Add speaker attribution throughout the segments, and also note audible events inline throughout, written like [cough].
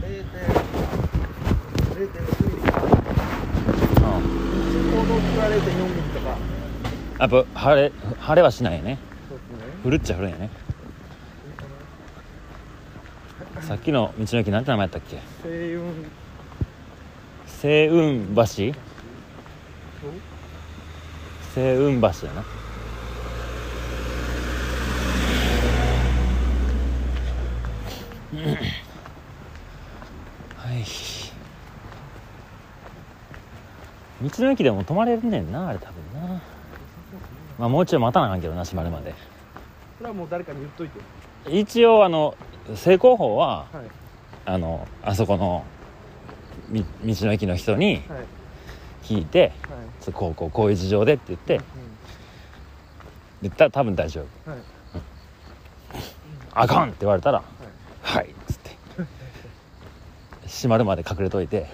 Speaker 1: 0.0.0.2ミリか
Speaker 2: うん
Speaker 1: 行動値が0.4ミリとか
Speaker 2: やっぱ晴れ晴れはしないよね。
Speaker 1: そうですね
Speaker 2: 降るっちゃ降るんやね。さっきの道の駅なんて名前やったっけ？
Speaker 1: 星雲。
Speaker 2: 星雲橋。星雲橋やな。は [laughs] い道の駅でも泊まれるねんなあれ多分な。まあもうちょい待たなあかんけどな閉まるまで。
Speaker 1: それはもう誰かに言っといて。
Speaker 2: 一応あの正攻法は
Speaker 1: はい。
Speaker 2: あのあそこのみ道の駅の人に
Speaker 1: はい。
Speaker 2: 聞いて
Speaker 1: はい「
Speaker 2: ちょこうこうこういう事情で」って言って言ったら多分大丈夫。
Speaker 1: うん。はい「
Speaker 2: あかん!」って言われたら「はい」っつって。閉まるまで隠れといて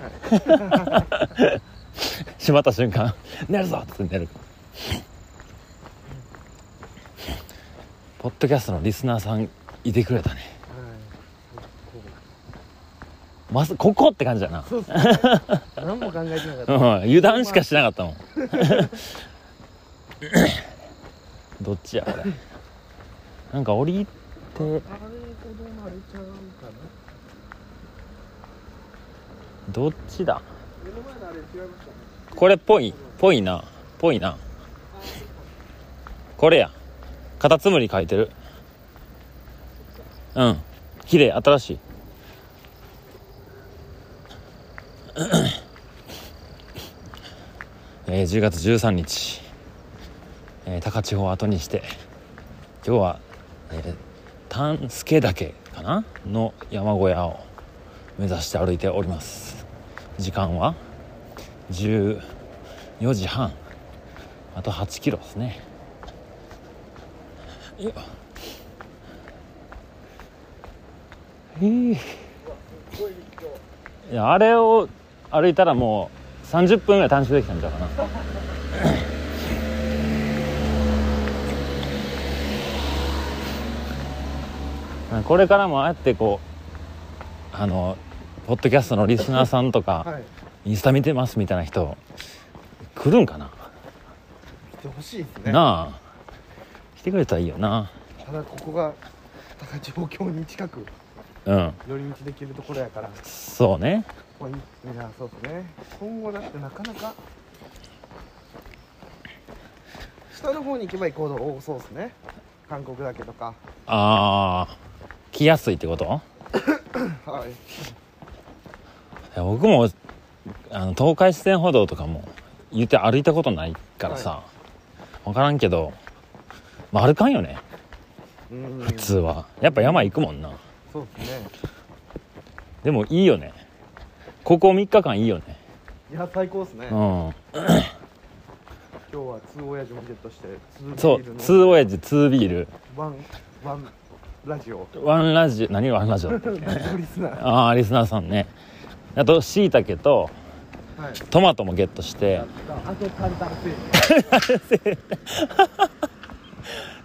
Speaker 2: [laughs] 閉まった瞬間「寝るぞ!」って寝る。ポッドキャストのリスナーさんいてくれたね。まずここって感じだな。
Speaker 1: そうっすね。何も考えてなかった。[laughs]
Speaker 2: うん油断しかしなかったもん。[laughs] どっちやこれ。なんか降りて。
Speaker 1: あれど
Speaker 2: っちだ？これっぽいぽいな。ぽいな。これや。カタツムリ書いてる。うん。綺麗新しい。えー10月13日、えー高千穂を後にして。今日は、丹助岳かな？の山小屋を目指して歩いております。時間は？14時半。あと8キロですね。よっえー。いやあれを歩いたらもう30分ぐらい短縮できたんちゃうかな。[laughs] これからもああやってこうあのポッドキャストのリスナーさんとか、
Speaker 1: はい。
Speaker 2: インスタ見てますみたいな人来るんかな？
Speaker 1: 来てほしいですね。
Speaker 2: なあ。来てくれたらいいよな。
Speaker 1: ただここが高千穂峡に近く
Speaker 2: うん。
Speaker 1: 寄り道できるところやから。
Speaker 2: そうね。
Speaker 1: ここいやそうですね。今後だってなかなか下の方に行けば行くほど多そうですね。韓国だけとか。
Speaker 2: ああ来やすいってこと？[coughs]
Speaker 1: はい
Speaker 2: 僕もあの東海自然歩道とかも言って歩いたことないからさ、分からんけど、まあ、歩かんよね。
Speaker 1: うん。
Speaker 2: 普通は。やっぱ山行くもんな。
Speaker 1: そうですね。
Speaker 2: でもいいよね。ここ3日間いいよね。
Speaker 1: いや最高ですね、
Speaker 2: う
Speaker 1: 今
Speaker 2: ん
Speaker 1: 日は2親父もゲットして2
Speaker 2: そう
Speaker 1: ビールの。
Speaker 2: 2親父2ビール。
Speaker 1: ワンワンラジオ。
Speaker 2: ワンラジオ。何ワンラジオ [laughs] ああリスナーさんねあとしいたけと
Speaker 1: はい。
Speaker 2: トマトもゲットして。
Speaker 1: あとタルタルセージ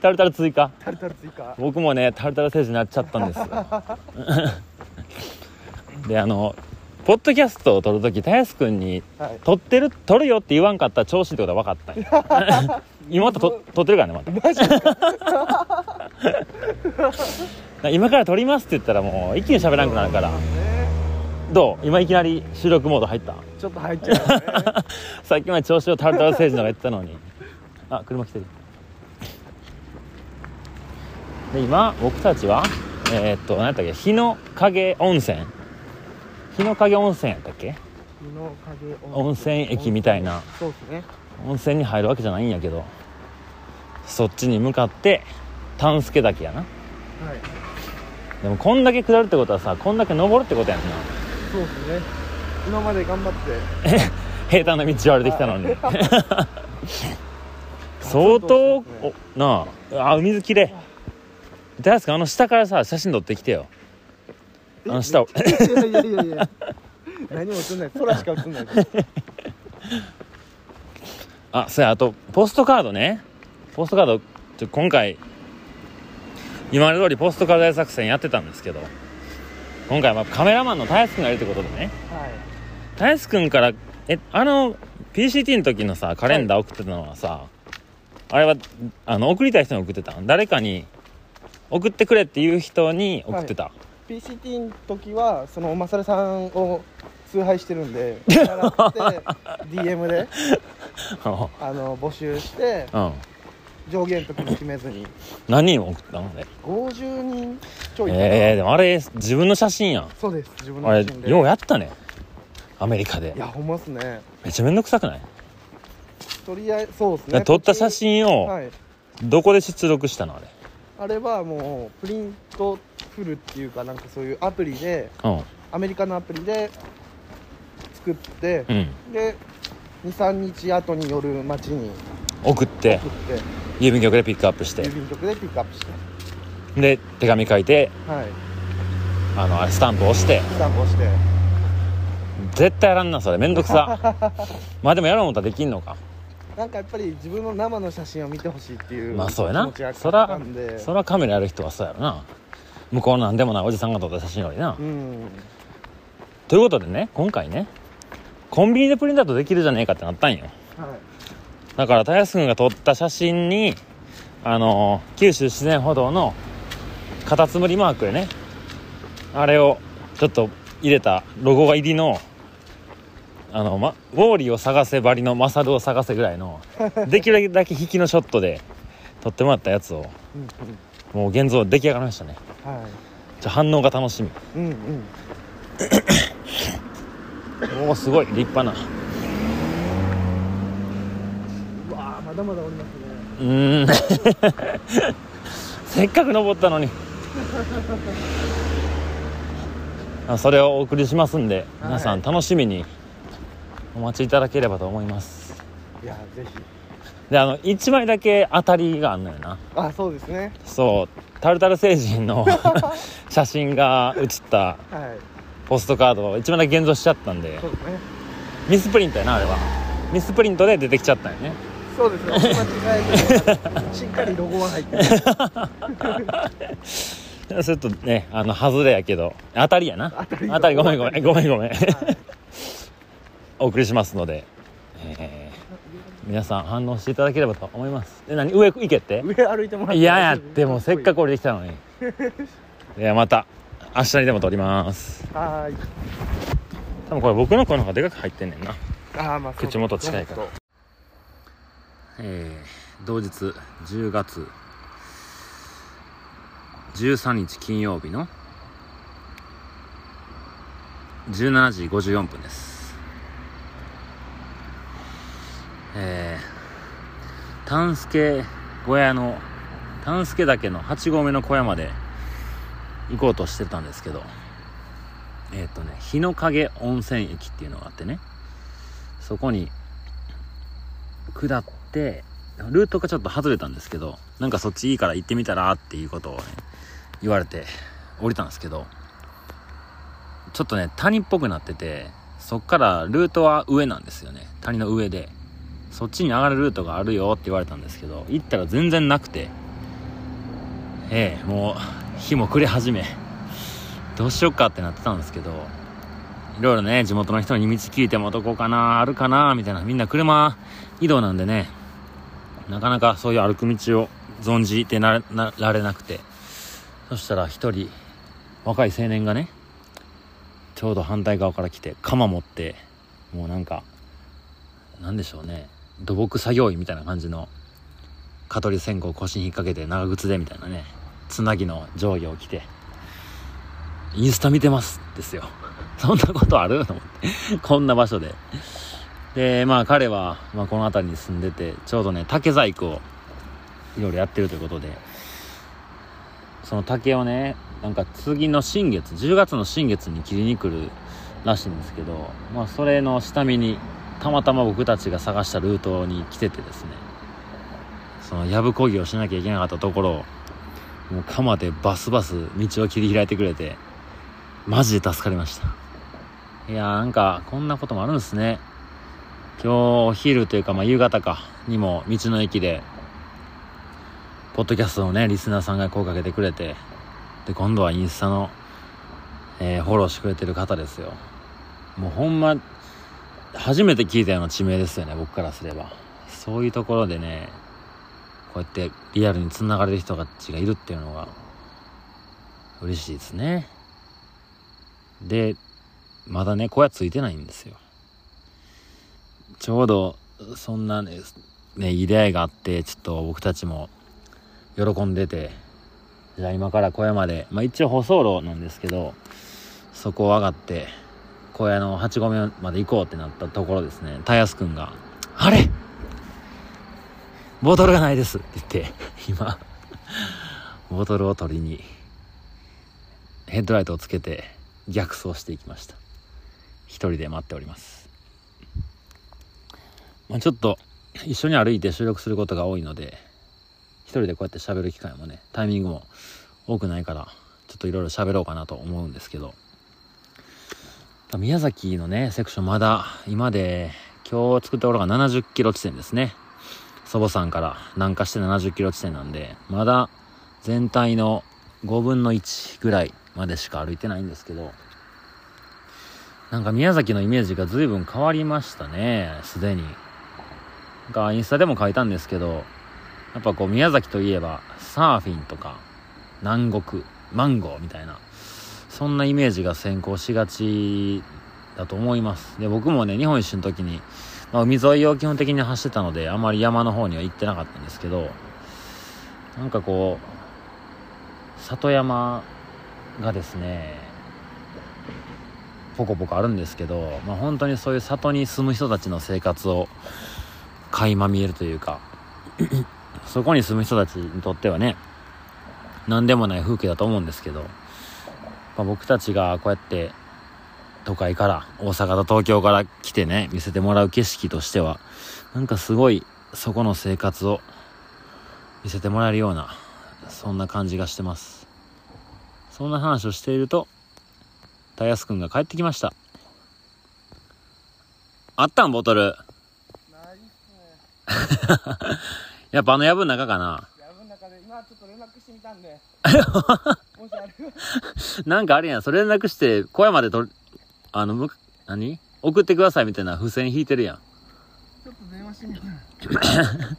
Speaker 2: タルタル追加？
Speaker 1: タルタル追加？
Speaker 2: 僕もねタルタル星人になっちゃったんですよ。[laughs] であのポッドキャストを撮るときたやすくんに
Speaker 1: はい。
Speaker 2: 撮ってる撮るよって言わんかったら調子いいってことは分かった [laughs] 今またと撮ってるからねまた [laughs] 今から撮りますって言ったらもう一気に喋らなくなるから。
Speaker 1: ね
Speaker 2: どう？今いきなり収録モード入った？
Speaker 1: ちょっと入っちゃうよね。[laughs]
Speaker 2: さっきまで調子をタルタル星人のが言ってたのに。あ車来てる。で今僕たちはえーっと何やったっけ？日の影温泉。日の影温泉やったっけ？
Speaker 1: 日の影
Speaker 2: 温泉。駅みたいな。
Speaker 1: そうですね。
Speaker 2: 温泉に入るわけじゃないんやけど。そっちに向かって丹助岳やな。
Speaker 1: はい。
Speaker 2: でもこんだけ下るってことはさこんだけ登るってことやんな
Speaker 1: そうですね。今まで頑張って。[laughs]
Speaker 2: 平坦な道を歩いてきたのに。[laughs] 相当、おなあ。あ海水きれい大ですか？あの下からさ写真撮ってきてよ。あの下を。
Speaker 1: いやいやいやいや [laughs] 何も映んない。空しか映んない。
Speaker 2: あそうや。あとポストカードね。ポストカードちょ今回今まで通りポストカード大作戦やってたんですけど今回はカメラマンのたやすくんがいるってことでね。
Speaker 1: はい
Speaker 2: たやすくんからえあの PCT の時のさカレンダー送ってたのはさ、あれはあの送りたい人に送ってた？ん誰かに送ってくれっていう人に送ってた、
Speaker 1: PCT の時はそのマサルさんを崇拝してるんで [laughs] DM で [laughs] あの募集して
Speaker 2: うん
Speaker 1: 上限の時も決めずに。
Speaker 2: 何人送ったの？ね
Speaker 1: 50人ちょいかな。
Speaker 2: えー、でもあれ自分の写真やん。
Speaker 1: そうです。自分の
Speaker 2: あれ
Speaker 1: 写真で。
Speaker 2: ようやったね。アメリカで。
Speaker 1: いやほんまっすね。
Speaker 2: めっちゃめんどくさくない、
Speaker 1: とりあえずそうですね。
Speaker 2: 撮った写真を
Speaker 1: はい。
Speaker 2: どこで出力したの？あれ。
Speaker 1: あれはもうプリントフルっていうかなんかそういうアプリで
Speaker 2: うん。
Speaker 1: アメリカのアプリで作って
Speaker 2: うん。
Speaker 1: で23日後に夜町に
Speaker 2: 送って
Speaker 1: 送って。
Speaker 2: 郵便局でピックアップして。
Speaker 1: 郵便局でピックアップして。
Speaker 2: で手紙書いて
Speaker 1: はい。
Speaker 2: あのあれスタンプ押して。
Speaker 1: スタンプ押して。
Speaker 2: 絶対やらんなそれ。めんどくさ。[laughs] まあでもやろう思ったらできんのか。
Speaker 1: なんかやっぱり自分の生の写真を見てほしいっていう
Speaker 2: まあそうやな。
Speaker 1: 気持ちが
Speaker 2: そら
Speaker 1: あったんで。
Speaker 2: そらカメラやる人はそうやろな。向こうなんでもないおじさんが撮った写真よりな、
Speaker 1: うん。
Speaker 2: ということでね今回ねコンビニでプリントアウトできるじゃねえかってなったんよ。
Speaker 1: はい
Speaker 2: だからたやすくんが撮った写真にあのー九州自然歩道のカタツムリマークでね。あれをちょっと入れたロゴが入りのあの、ま、ウォーリーを探せばりのマサルを探せぐらいの [laughs] できるだけ引きのショットで撮ってもらったやつを
Speaker 1: うん
Speaker 2: もう現像出来上がりましたね。
Speaker 1: うんは
Speaker 2: じゃあ反応が楽しみ。
Speaker 1: いうんうん。[coughs]
Speaker 2: おおすごい。立派な
Speaker 1: うわあまだまだおりますね。
Speaker 2: うーん。[laughs] せっかく登ったのに。[laughs] あそれをお送りしますんで皆さん楽しみにお待ちいただければと思います。
Speaker 1: いやぜひ。
Speaker 2: であの1枚だけ当たりがあんのよな。
Speaker 1: あそうですね。
Speaker 2: そう。タルタル星人の [laughs] 写真が写った
Speaker 1: はい。
Speaker 2: ポストカードを1枚だけ現像しちゃったんで。
Speaker 1: そうですね。
Speaker 2: ミスプリントやなあれは。ミスプリントで出てきちゃったんよね
Speaker 1: そうですね [laughs] 間違えてしっかりロゴは入ってる。[laughs]
Speaker 2: それとねあの外れやけど。当たりやな。
Speaker 1: 当たり。
Speaker 2: 当たりごめんごめん。ごめんごめん。[laughs] お送りしますので、えー皆さん反応していただければと思います。え何？上行けって？
Speaker 1: 上歩いてもらって
Speaker 2: 嫌やってもうせっかく
Speaker 1: く
Speaker 2: 降りてきたのに。ではまた明日にでも撮ります。
Speaker 1: はーい。
Speaker 2: 多分これ僕の声の方がでかく入ってんねんな。
Speaker 1: ああまあ
Speaker 2: 口元近いからえー同日10月13日金曜日の17時54分です。えー、丹助小屋の丹助岳の8合目の小屋まで行こうとしてたんですけどえっ、とね日の影温泉駅っていうのがあってねそこに下ってルートがちょっと外れたんですけどなんかそっちいいから行ってみたらっていうことをね言われて降りたんですけどちょっとね谷っぽくなっててそっからルートは上なんですよね。谷の上で。そっちに上がるルートがあるよって言われたんですけど行ったら全然なくて。ええもう日も暮れ始め。どうしよっかってなってたんですけどいろいろね地元の人に道聞いてもどこかなあるかなみたいな。みんな車移動なんでねなかなかそういう歩く道を存じてなられなくて。そしたら一人若い青年がねちょうど反対側から来て鎌持ってもうなんかなんでしょうね土木作業員みたいな感じの蚊取り線香を腰に引っ掛けて長靴でみたいなねつなぎの上下を着てインスタ見てますですよ。そんなことある？と思って。こんな場所で。でまあ彼は、まあ、この辺りに住んでてちょうどね竹細工をいろいろやってるということでその竹をねなんか次の新月10月の新月に切りに来るらしいんですけどまあそれの下見にたまたま僕たちが探したルートに来ててですねそのやぶこぎをしなきゃいけなかったところをもう鎌でバスバス道を切り開いてくれてマジで助かりました。いやーなんかこんなこともあるんですね。今日お昼というか、まあ、夕方かにも道の駅でポッドキャストのねリスナーさんが声かけてくれてで今度はインスタの、えー、フォローしてくれてる方ですよ。もうほんま初めて聞いたような地名ですよね僕からすれば。そういうところでねこうやってリアルにつながれる人たちがいるっていうのが嬉しいですね。でまだね小屋ついてないんですよ。ちょうどそんなねねいい出会いがあってちょっと僕たちも喜んでてじゃあ今から小屋までまあ一応舗装路なんですけどそこを上がって小屋の8合目まで行こうってなったところですね。たやすくんが「あれ？ボトルがないです」って言って [laughs] 今ボトルを取りにヘッドライトをつけて逆走していきました。一人で待っております。まあちょっと一緒に歩いて収録することが多いので一人でこうやって喋る機会もねタイミングも多くないからちょっといろいろ喋ろうかなと思うんですけど。宮崎のねセクションまだ今で今日作ったところが70キロ地点ですね。祖母山から南下して70キロ地点なんでまだ全体の5分の1ぐらいまでしか歩いてないんですけど。なんか宮崎のイメージが随分変わりましたねすでに。なんかインスタでも書いたんですけどやっぱこう宮崎といえばサーフィンとか南国マンゴーみたいなそんなイメージが先行しがちだと思います。で僕もね日本一周の時に、まあ、海沿いを基本的に走ってたのであまり山の方には行ってなかったんですけどなんかこう里山がですねポコポコあるんですけど、まあ、本当にそういう里に住む人たちの生活を垣間見えるというかそこに住む人たちにとってはね何でもない風景だと思うんですけど、まあ、僕たちがこうやって都会から大阪と東京から来てね見せてもらう景色としてはなんかすごいそこの生活を見せてもらえるようなそんな感じがしてます。そんな話をしているとたやすくんが帰ってきました。あったんボトル。[laughs] やっぱあの藪の中かな。
Speaker 1: やぶの中で今ちょっと連絡してみたんで。[laughs] もしあれば
Speaker 2: なんかあれやん、それ連絡して、小屋までと、あの、む、何？送ってくださいみたいな付箋引いてるやん。
Speaker 1: ちょっと電話してみた [laughs]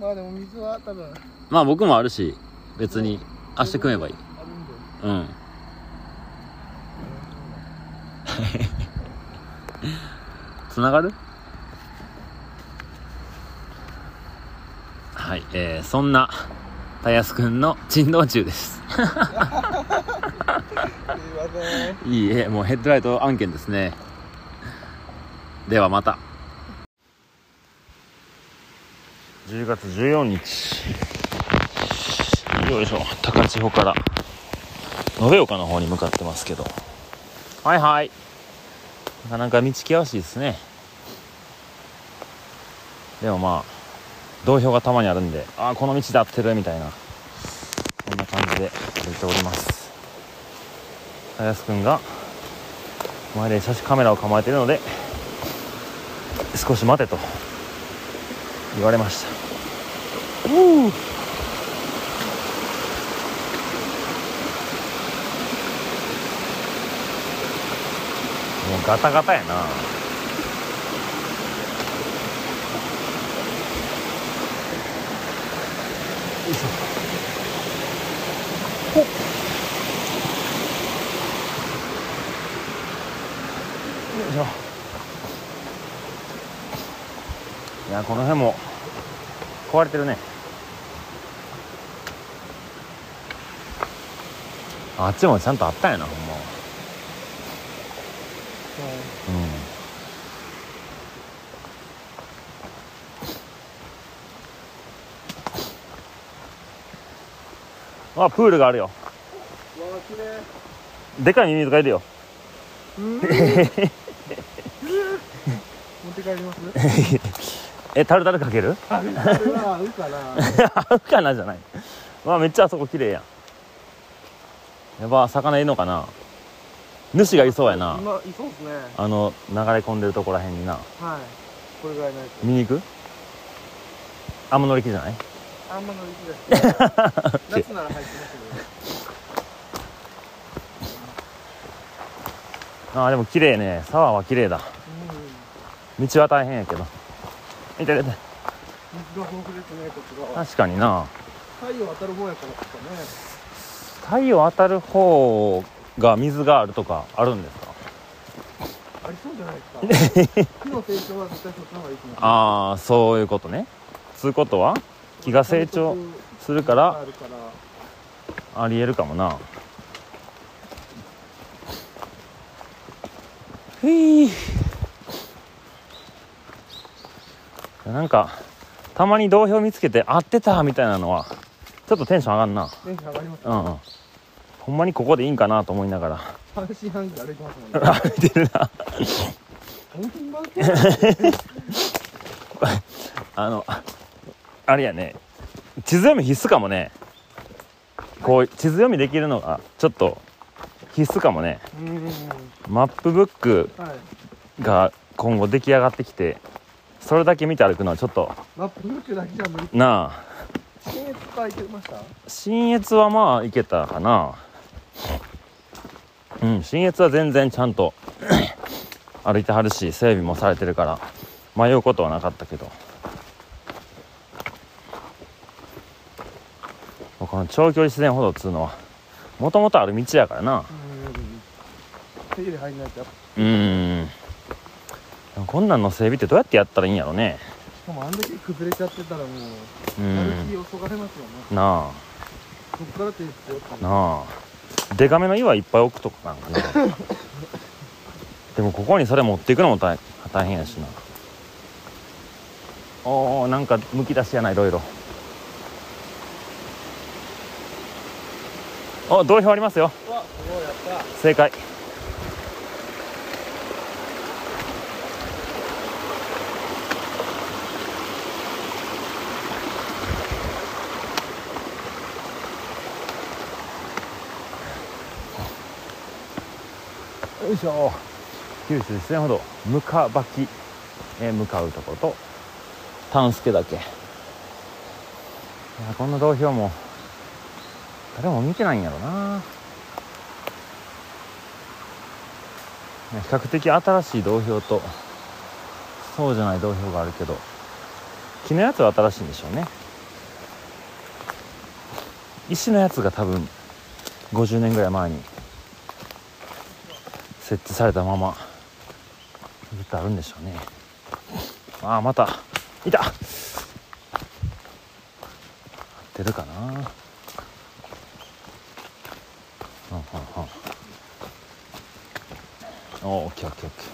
Speaker 1: まあでも水は多分。
Speaker 2: まあ僕もあるし、別に、明日組めばいい。
Speaker 1: あるんで。
Speaker 2: うん。つながる？はい、えー、そんな、たやすくんの珍道中です。
Speaker 1: すいません
Speaker 2: いいえ、もうヘッドライト案件ですね。ではまた。10月14日。よいしょ、高千穂から、延岡の方に向かってますけど。はいはい。なかなか道険しいですね。でもまあ、道標がたまにあるんで、ああ、この道で合ってるみたいな、そんな感じで歩いております。林くんが前で写真カメラを構えているので少し待てと言われました。もうガタガタやなよいしょほっよいしょいやこの辺も。壊れてるね。あっちもちゃんとあったんやなほんま。うん。あプールがあるよ。でかい耳とかいるよ。
Speaker 1: うん。[laughs] 持って帰ります？[laughs] [laughs]
Speaker 2: えタルタルかける？
Speaker 1: あれは合うかな。
Speaker 2: 合うかなじゃない。わあめっちゃあそこ綺麗やん。やば魚いるのかな。主がいそうやな。
Speaker 1: 今いそうですね。
Speaker 2: あの流れ込んでるとこらへんにな。
Speaker 1: はい。これぐらいのやつ。
Speaker 2: 見に行く？あんま乗り気じゃない？
Speaker 1: あんま乗り気です [laughs] 夏なら入ってますけど。
Speaker 2: ああでも綺麗ね。沢は綺麗だ。
Speaker 1: うん。
Speaker 2: 道は大変やけど痛い痛い痛い
Speaker 1: 水が豊富ですねこっち側。
Speaker 2: 確かにな。
Speaker 1: 太陽当たる方やからですかね。
Speaker 2: 太陽当たる方が水があるとかあるんですか？
Speaker 1: ありそうじゃないですか。[laughs] 木の成長は絶対そっちの方がいいと思う。
Speaker 2: ああそういうことね。つうことは木が成長するから
Speaker 1: あるから。
Speaker 2: ありえるかもな。ふいなんかたまに同票見つけて合ってたみたいなのはちょっとテンション上がんな。
Speaker 1: テンション上がります
Speaker 2: うんうん。ほんまにここでいいんかなと思いながら。
Speaker 1: 半信半疑で歩いてますもんね。
Speaker 2: 歩いてるな。[laughs] あのあれやね。地図読み必須かもね。こう地図読みできるのがちょっと必須かもね。マップブック
Speaker 1: はい。
Speaker 2: が今後出来上がってきてそれだけ見て歩くのはちょっと。
Speaker 1: マップフックだけじゃ無理。
Speaker 2: なあ。
Speaker 1: 新越書いてました？
Speaker 2: 新越はまあいけたかな。うん新越は全然ちゃんと [clears throat] 歩いてはるし整備もされてるから迷うことはなかったけど。この長距離自然歩道っつうのはもともとある道やからな。
Speaker 1: うん。手入れ入んないと
Speaker 2: うーんこんなんの整備ってどうやってやったらいいんやろね。
Speaker 1: しかもあんだけ崩れちゃってたらもうがれますよね。
Speaker 2: な
Speaker 1: そこから手
Speaker 2: なあ。デカめの岩いっぱい置くとこなんかな。でもここにそれ持っていくのも大大変やしな。おーなんかむき出しやないいろいろ。お同票ありますよ。正解よいしょ。九州自然ほど向かばきへ向かうところと丹助岳。いやこんな同票も誰も見てないんやろな。比較的新しい道標とそうじゃない道標があるけど木のやつは新しいんでしょうね。石のやつが多分50年ぐらい前に設置されたままずっとあるんでしょうね。ああまた。いた。合ってるかな。うんうんうん。おオッケーオッケーオッケ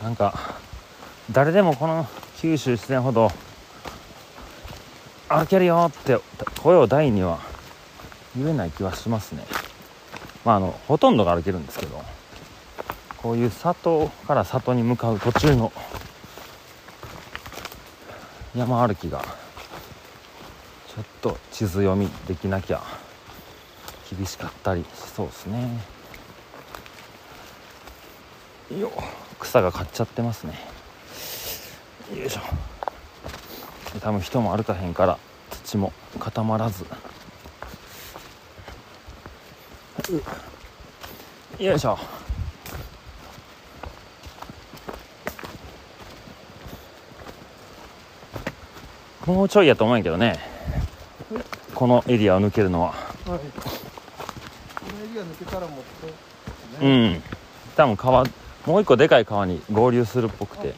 Speaker 2: ー。なんか誰でもこの九州自然ほど歩けるよって声を大には言えない気はしますね。まああのほとんどが歩けるんですけどこういう里から里に向かう途中の山歩きがちょっと地図読みできなきゃ厳しかったりしそうですね。よ草が刈っちゃってますね。よいしょ。多分人も歩かへんから土も固まらず。うよいしょ。もうちょいやと思うんやけどね。このエリアを抜けるのは。
Speaker 1: はい。このエリア抜けたらもうこ
Speaker 2: う
Speaker 1: ね
Speaker 2: ん。多分川もう一個でかい川に合流するっぽくて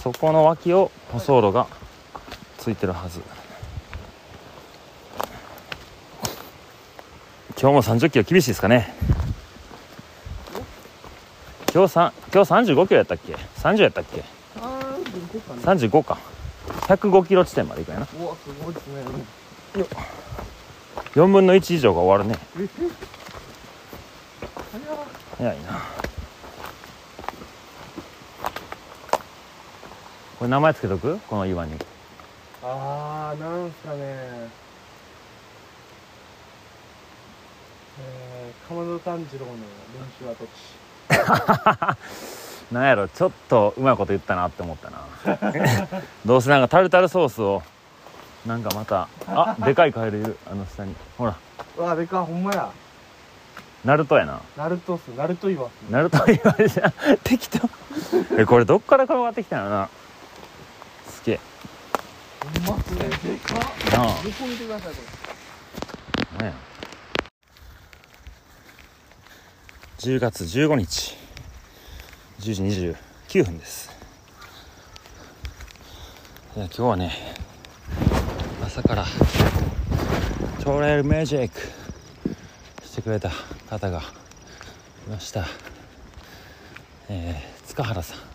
Speaker 2: そこの脇を舗装路がついてるはず今日も30キロ厳しいですかね。今日さ今日35キロやったっけ？30やったっけ？
Speaker 1: あーどこかね
Speaker 2: 35か。105キロ地点まで行くんやな。
Speaker 1: うわすごいですね。
Speaker 2: 4分の1以上が終わるね。
Speaker 1: ええ早
Speaker 2: いな。これ名前つけとく？この岩に。
Speaker 1: あーなんすかねえー、鎌田炭治郎の練習跡地 [laughs]
Speaker 2: なんやろちょっとうまいこと言ったなって思ったな。[laughs] どうせなんかタルタルソースをなんかまたあでかいカエルいるあの下に。ほら。
Speaker 1: うわでかほんまや。
Speaker 2: ナルトやな。
Speaker 1: ナルトっす。ナルト岩
Speaker 2: ナルト言われじゃん。[laughs] 適当。えこれどっから転がってきたのな。すげえ。
Speaker 1: ほんまっすね。でかっ。
Speaker 2: なあ。
Speaker 1: 横見てくださいこ
Speaker 2: 何や10月15日10時29分です。いや今日はね朝からトレイルメジックしてくれた方がいました。えー、塚原さんだっ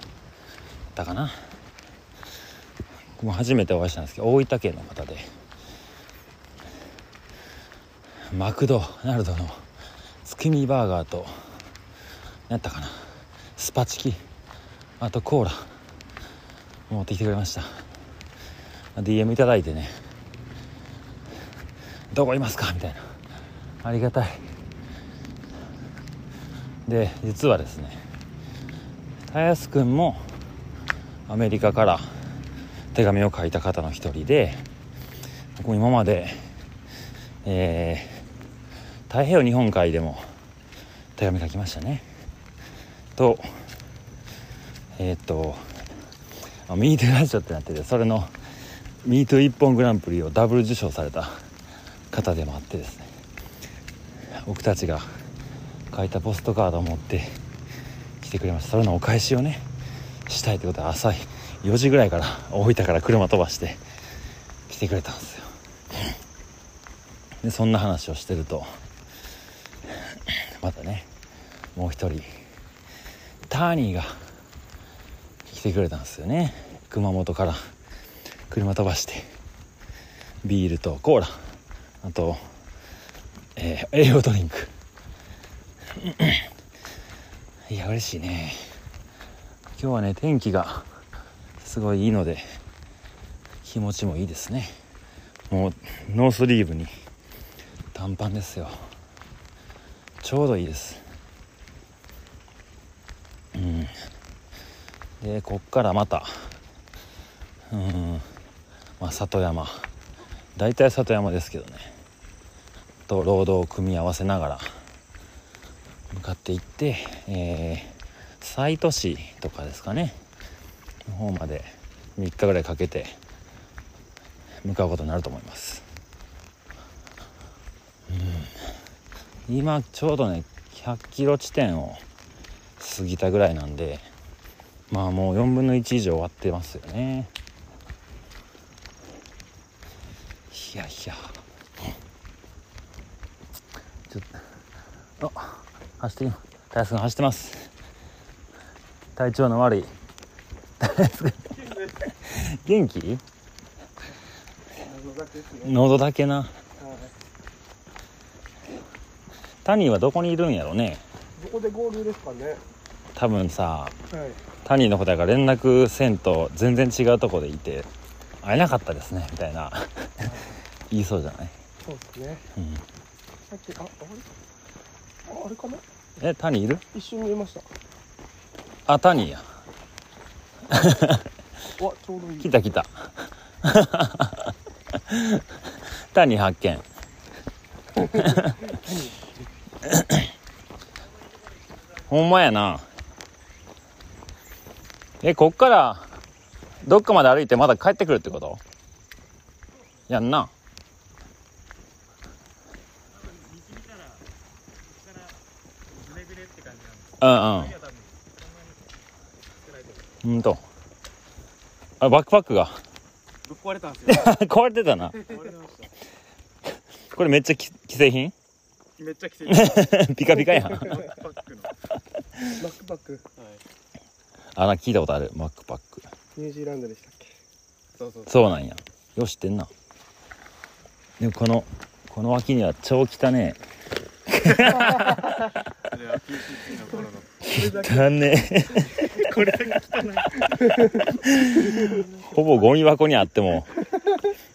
Speaker 2: たかな。僕も初めてお会いしたんですけど大分県の方でマクドナルドの月見バーガーとやったかな。スパチキ。あとコーラ。持ってきてくれました。DM いただいてね。どこいますか？みたいな。ありがたい。で実はですね。たやすくんもアメリカから手紙を書いた方の一人で僕今までえー、太平洋日本海でも手紙書きましたね。とえー、とミートラジオってなっててそれのミート一本グランプリをダブル受賞された方でもあってですね僕たちが書いたポストカードを持って来てくれました。それのお返しをねしたいってことで朝4時ぐらいから大分から車飛ばして来てくれたんですよ。でそんな話をしてるとまたねもう一人ターニーが来てくれたんですよね。熊本から車飛ばして。ビールとコーラ。あと、えー栄養ドリンク。[coughs] いや嬉しいね。今日はね天気がすごいいいので気持ちもいいですね。もうノースリーブに短パンですよ。ちょうどいいですうんでこっからまた。うん。まあ里山。大体里山ですけどね。と労働を組み合わせながら。向かっていって、えー西都市とかですかね。の方まで3日ぐらいかけて向かうことになると思います。うん。今ちょうどね100キロ地点を過ぎたぐらいなんでまあもう4分の1以上終わってますよね。いやいや。ちょっとあ走ってるタイヤさん走ってます。体調の悪い。[laughs] 元気？喉だけな。
Speaker 1: はい。
Speaker 2: タニーはどこにいるんやろね。
Speaker 1: どこで合流ですかね。
Speaker 2: 多分さ
Speaker 1: はい
Speaker 2: タニーのことやから連絡せんと全然違うとこでいて会えなかったですねみたいな。[laughs] 言いそうじゃない、
Speaker 1: そうですね。
Speaker 2: うん、
Speaker 1: さっきああれ？ああれかな
Speaker 2: えタニーいる？
Speaker 1: 一瞬見えました。
Speaker 2: あタニーや。[laughs]
Speaker 1: わちょうどいい。
Speaker 2: 来た来た。タニー発見。[laughs] ほんまやなえこっからどっかまで歩いてまだ帰ってくるってこと？やんな。うんうん。ほんと。あバックパックが。
Speaker 1: ぶっ壊れたんですよ。[laughs]
Speaker 2: 壊れてたな。これめっちゃき既製品？
Speaker 1: めっちゃ来てるマッ
Speaker 2: ピカピカやん。
Speaker 1: クパックの。マックパック。はい
Speaker 2: あな聞いたことある。マックパック
Speaker 1: ニュージーランドでしたっけ？そうそう
Speaker 2: そう。なんや。よし知ってんな。でもこのこの脇には超汚ねえ汚ね。え
Speaker 1: これだけ汚い。
Speaker 2: ほぼゴミ箱にあっても。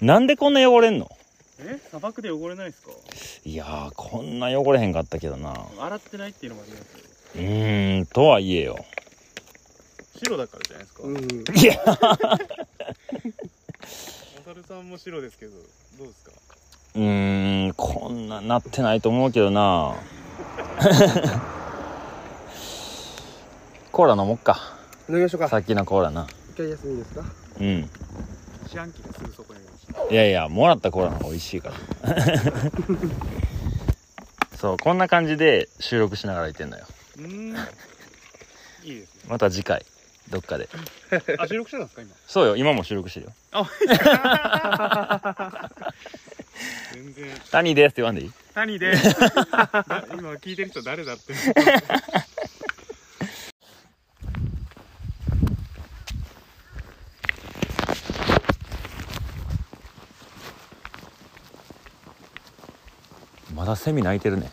Speaker 2: なんでこんな汚れんの？
Speaker 1: え？砂漠で汚れないですか？
Speaker 2: いやーこんな汚れへんかったけどな。
Speaker 1: 洗ってないっていうのもありますよ。
Speaker 2: うーんとはいえよ
Speaker 1: 白だからじゃないですか。うん。
Speaker 2: いや。
Speaker 1: おさるさんも白ですけどどうですか？
Speaker 2: うーんこんななってないと思うけどな。[laughs] コーラ飲もっか。
Speaker 1: 飲みましょうか。
Speaker 2: さっきのコーラな。
Speaker 1: 一回休みですか？
Speaker 2: うん。
Speaker 3: 四半期ですぐそこに
Speaker 2: いやいやもらったコーラの方が美味しいから。[laughs] そうこんな感じで収録しながら言ってんのよ。
Speaker 3: うーん。いいですね。
Speaker 2: また次回どっかで。[laughs]
Speaker 3: あ収録してたんですか今？
Speaker 2: そうよ今も収録してるよ。
Speaker 3: 全然「
Speaker 2: タニーです」って言わんでいい？
Speaker 3: 谷で [laughs] だ今聞いてる人誰だって。[laughs]
Speaker 2: まだセミ鳴いてるね。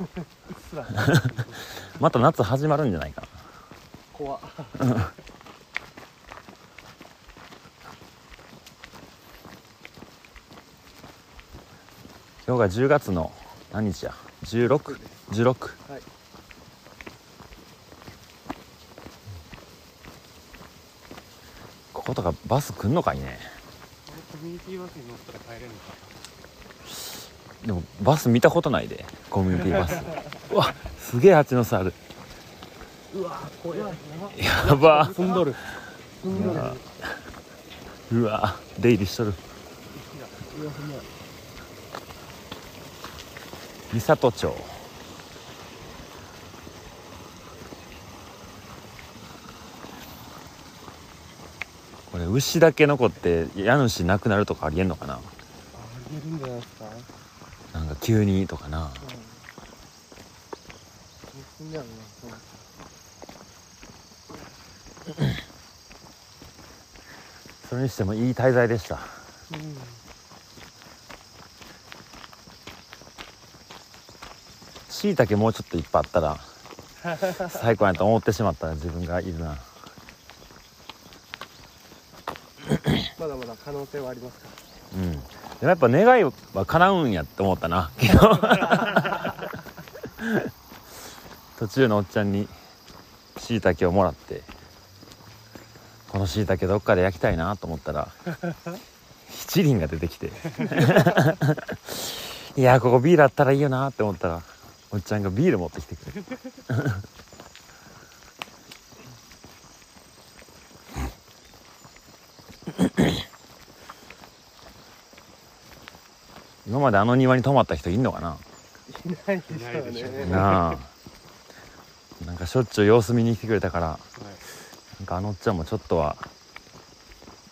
Speaker 1: うっすら。
Speaker 2: また夏始まるんじゃないかな
Speaker 1: 怖っ。
Speaker 2: 今日が10月の何日や？1616 16
Speaker 1: はい。
Speaker 2: こことかバス来んのかいね。
Speaker 3: コミュニティバスに乗ったら帰れるのか
Speaker 2: でもバス見たことないで。コミュニティバス。[laughs] うわすげえ蜂の巣ある
Speaker 1: やば
Speaker 2: やば。
Speaker 1: 踏んどる。踏んどる。
Speaker 2: うわ。出入りしとる。三郷町。これ牛だけ残って家主なくなるとかありえんのかな？
Speaker 1: ありえるんじゃないですか？
Speaker 2: なんか急にとかな。
Speaker 1: うんんね。やろな
Speaker 2: それにしてもいい滞在でした。
Speaker 1: うん
Speaker 2: しいたけもうちょっといっぱいあったら最高やと思ってしまったら自分がいるな。
Speaker 1: まだまだ可能性はありますか
Speaker 2: うん。でもやっぱ願いは叶うんやって思ったな昨日 [laughs] 途中のおっちゃんにしいたけをもらってこのしいたけどっかで焼きたいなと思ったら [laughs] 七輪が出てきて。[laughs] いやここビールあったらいいよなって思ったらおっちゃんがビール持ってきてくれる [laughs] 今まであの庭に泊まった人いんのかな？
Speaker 1: いないでしょ
Speaker 3: う
Speaker 1: ね。
Speaker 3: ね。
Speaker 2: なあかしょっちゅう様子見に来てくれたから
Speaker 3: はい
Speaker 2: なんかあのおっちゃんもちょっとは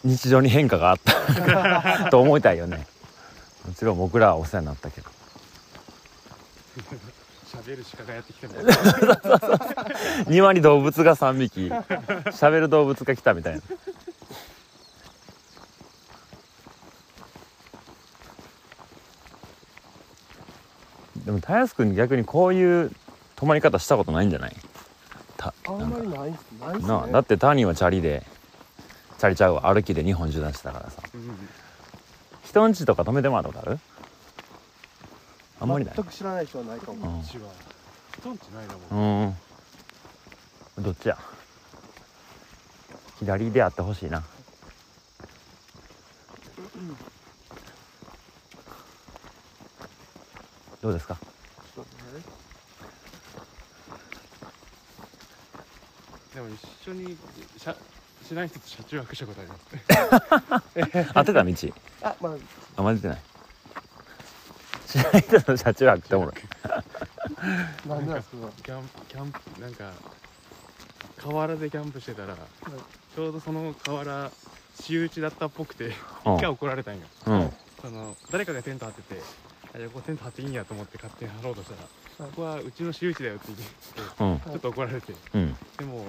Speaker 2: 日常に変化があった [laughs] と思いたいよね。もちろん僕らはお世話になったけど。
Speaker 3: 喋る鹿がやってきても。[laughs]
Speaker 2: 庭に動物が3匹喋る動物が来たみたいな。でもたやすくん逆にこういう泊まり方したことないんじゃない？た。
Speaker 1: あんまりないっすないっすね。
Speaker 2: なあだってターニーはチャリでチャリちゃうわ。歩きで2本縦断してたからさ。
Speaker 3: うん
Speaker 2: 人ん家とか止めてもらったことある？あんまりない？
Speaker 1: 全く知らない人はないかも。
Speaker 3: 人んちないなもん
Speaker 2: うん。どっちや？左であってほしいな。どうですか
Speaker 1: ちょっと待ってね
Speaker 3: でも一緒にしゃしない人と車中泊したことあります [laughs]
Speaker 2: 当てた道？
Speaker 1: あまあ
Speaker 2: あま出てない。知らない人の車中泊っておもろい
Speaker 1: なんか？
Speaker 3: キャンキャンプなんか河原でキャンプしてたら、ちょうどその河原私有地だったっぽくて
Speaker 2: うん。
Speaker 3: 一回怒られたんよ。
Speaker 2: うん。
Speaker 3: その誰かがテント張っててあじゃあここテント張っていいんやと思って勝手に張ろうとしたらここはうちの私有地だよって言って
Speaker 2: うん。
Speaker 3: ちょっと怒られて
Speaker 2: うん。
Speaker 3: でも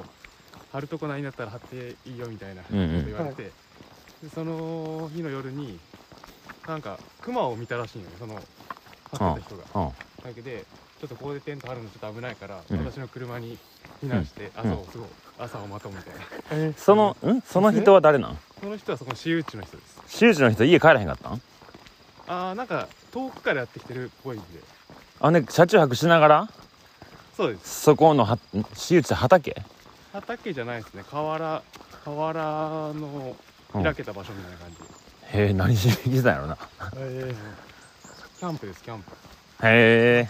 Speaker 3: 張るとこないんだったら張っていいよみたいなこ
Speaker 2: うんうん。
Speaker 3: と言われて、でその日の夜になんか熊を見たらしいんよねその張ってた人が。
Speaker 2: うん
Speaker 3: だけでちょっとここでテント張るのちょっと危ないから、
Speaker 2: うん。
Speaker 3: 私の車に避難して
Speaker 2: うん。
Speaker 3: 朝を過ご、朝を待とうみたいな。
Speaker 1: えー
Speaker 2: そのん？その人は誰なん？
Speaker 3: その人はそこの私有地の人です。
Speaker 2: 周知の人家帰らへんかったん？
Speaker 3: ああなんか遠くからやってきてるっぽいんで。
Speaker 2: あね車中泊しながら？
Speaker 3: そうです。
Speaker 2: そこのは私有地畑？
Speaker 3: 畑じゃないですね。河原河原の
Speaker 2: うん
Speaker 3: 開けた場所みたいな感じ、
Speaker 2: へえ何しに来てたんやろな。
Speaker 1: え
Speaker 3: キャンプですキャンプ。
Speaker 2: へえ。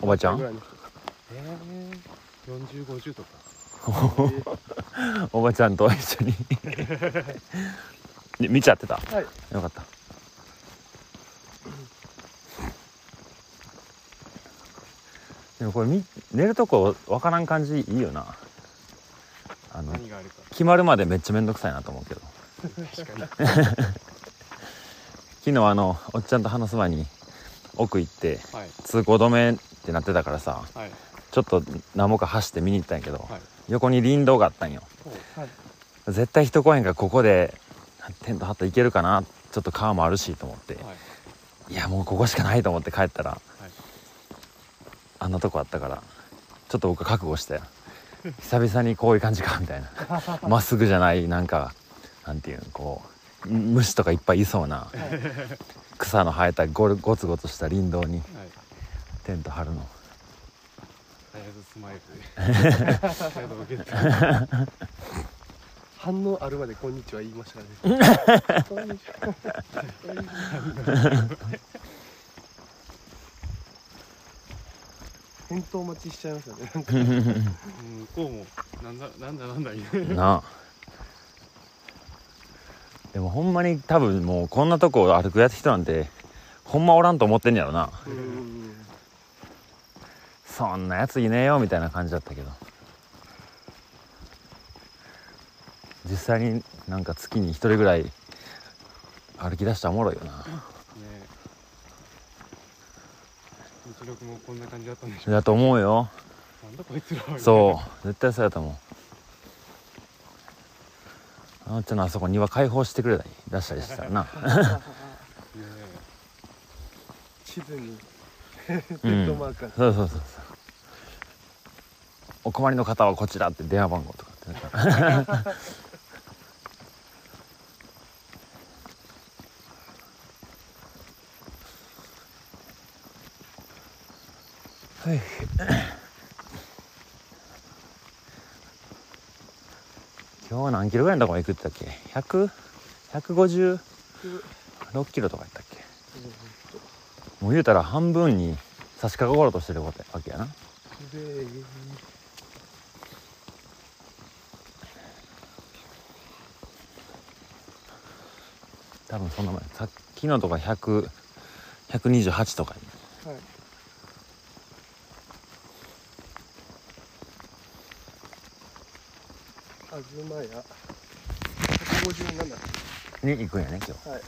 Speaker 2: おばちゃん？
Speaker 1: ぐらいの人
Speaker 3: えー、4050とか。[laughs]
Speaker 2: おばちゃんと一緒に。で [laughs] 見ちゃってた。
Speaker 1: はい。
Speaker 2: よかった。でもこれみ寝るとこわからん感じいいよな。あの
Speaker 3: 何があるか。
Speaker 2: 決まるまでめっちゃめんどくさいなと思うけど。[laughs] 昨日あのおっちゃんと話す前に奥行って
Speaker 3: はい。
Speaker 2: 通行止めってなってたからさ
Speaker 3: はい。
Speaker 2: ちょっと何もか走って見に行ったんやけど、
Speaker 3: はい。
Speaker 2: 横に林道があったんよ。
Speaker 1: はい。
Speaker 2: 絶対人来へんからここでテント張って行けるかな。ちょっと川もあるしと思って、
Speaker 3: はい。
Speaker 2: い、やもうここしかないと思って帰ったら、
Speaker 3: い。
Speaker 2: あんなとこあったからちょっと僕覚悟して久々にこういう感じかみたいな。[laughs] まっすぐじゃないなんかなんていうんこう虫とかいっぱいいそうな草の生えたゴルゴツゴツした林道に
Speaker 3: はい。
Speaker 2: テント張るの。
Speaker 3: スマイル [laughs]
Speaker 1: 反応あるまでこんにちは言いましたね。こんにちは。返答待ちしちゃいますよね。なんか
Speaker 3: うん向こうもなんだなんだなんだ言う。
Speaker 2: な。あでもほんまに多分もうこんなとこ歩くやつ人なんてほんまおらんと思ってんやろな。
Speaker 1: うん。
Speaker 2: そんなやついねえよみたいな感じだったけど実際になんか月に一人ぐらい歩き出したらおもろいよな。
Speaker 3: ねえ。道のくもこんな感じだったんでしょ
Speaker 2: だと思うよ。
Speaker 3: なんだこいつらは。
Speaker 2: そう。絶対そうやと思う。あのちゃんのあそこ庭開放してくれたり出したりしたらな。[laughs]
Speaker 3: ね
Speaker 1: 地図に [laughs]
Speaker 2: そうそうそうそう。お困りの方はこちらって電話番号とかって [laughs] なんかはい。[coughs] 今日は何キロぐらいのとこ行くって言ったっけ？100?156 キロとか言ったっけ？もう言うたら半分に差し掛かろうとしてるわけやな。多分そんなもんさっきのとか100 128とか
Speaker 1: はい東屋157
Speaker 2: に行くんやね今日。
Speaker 1: はい。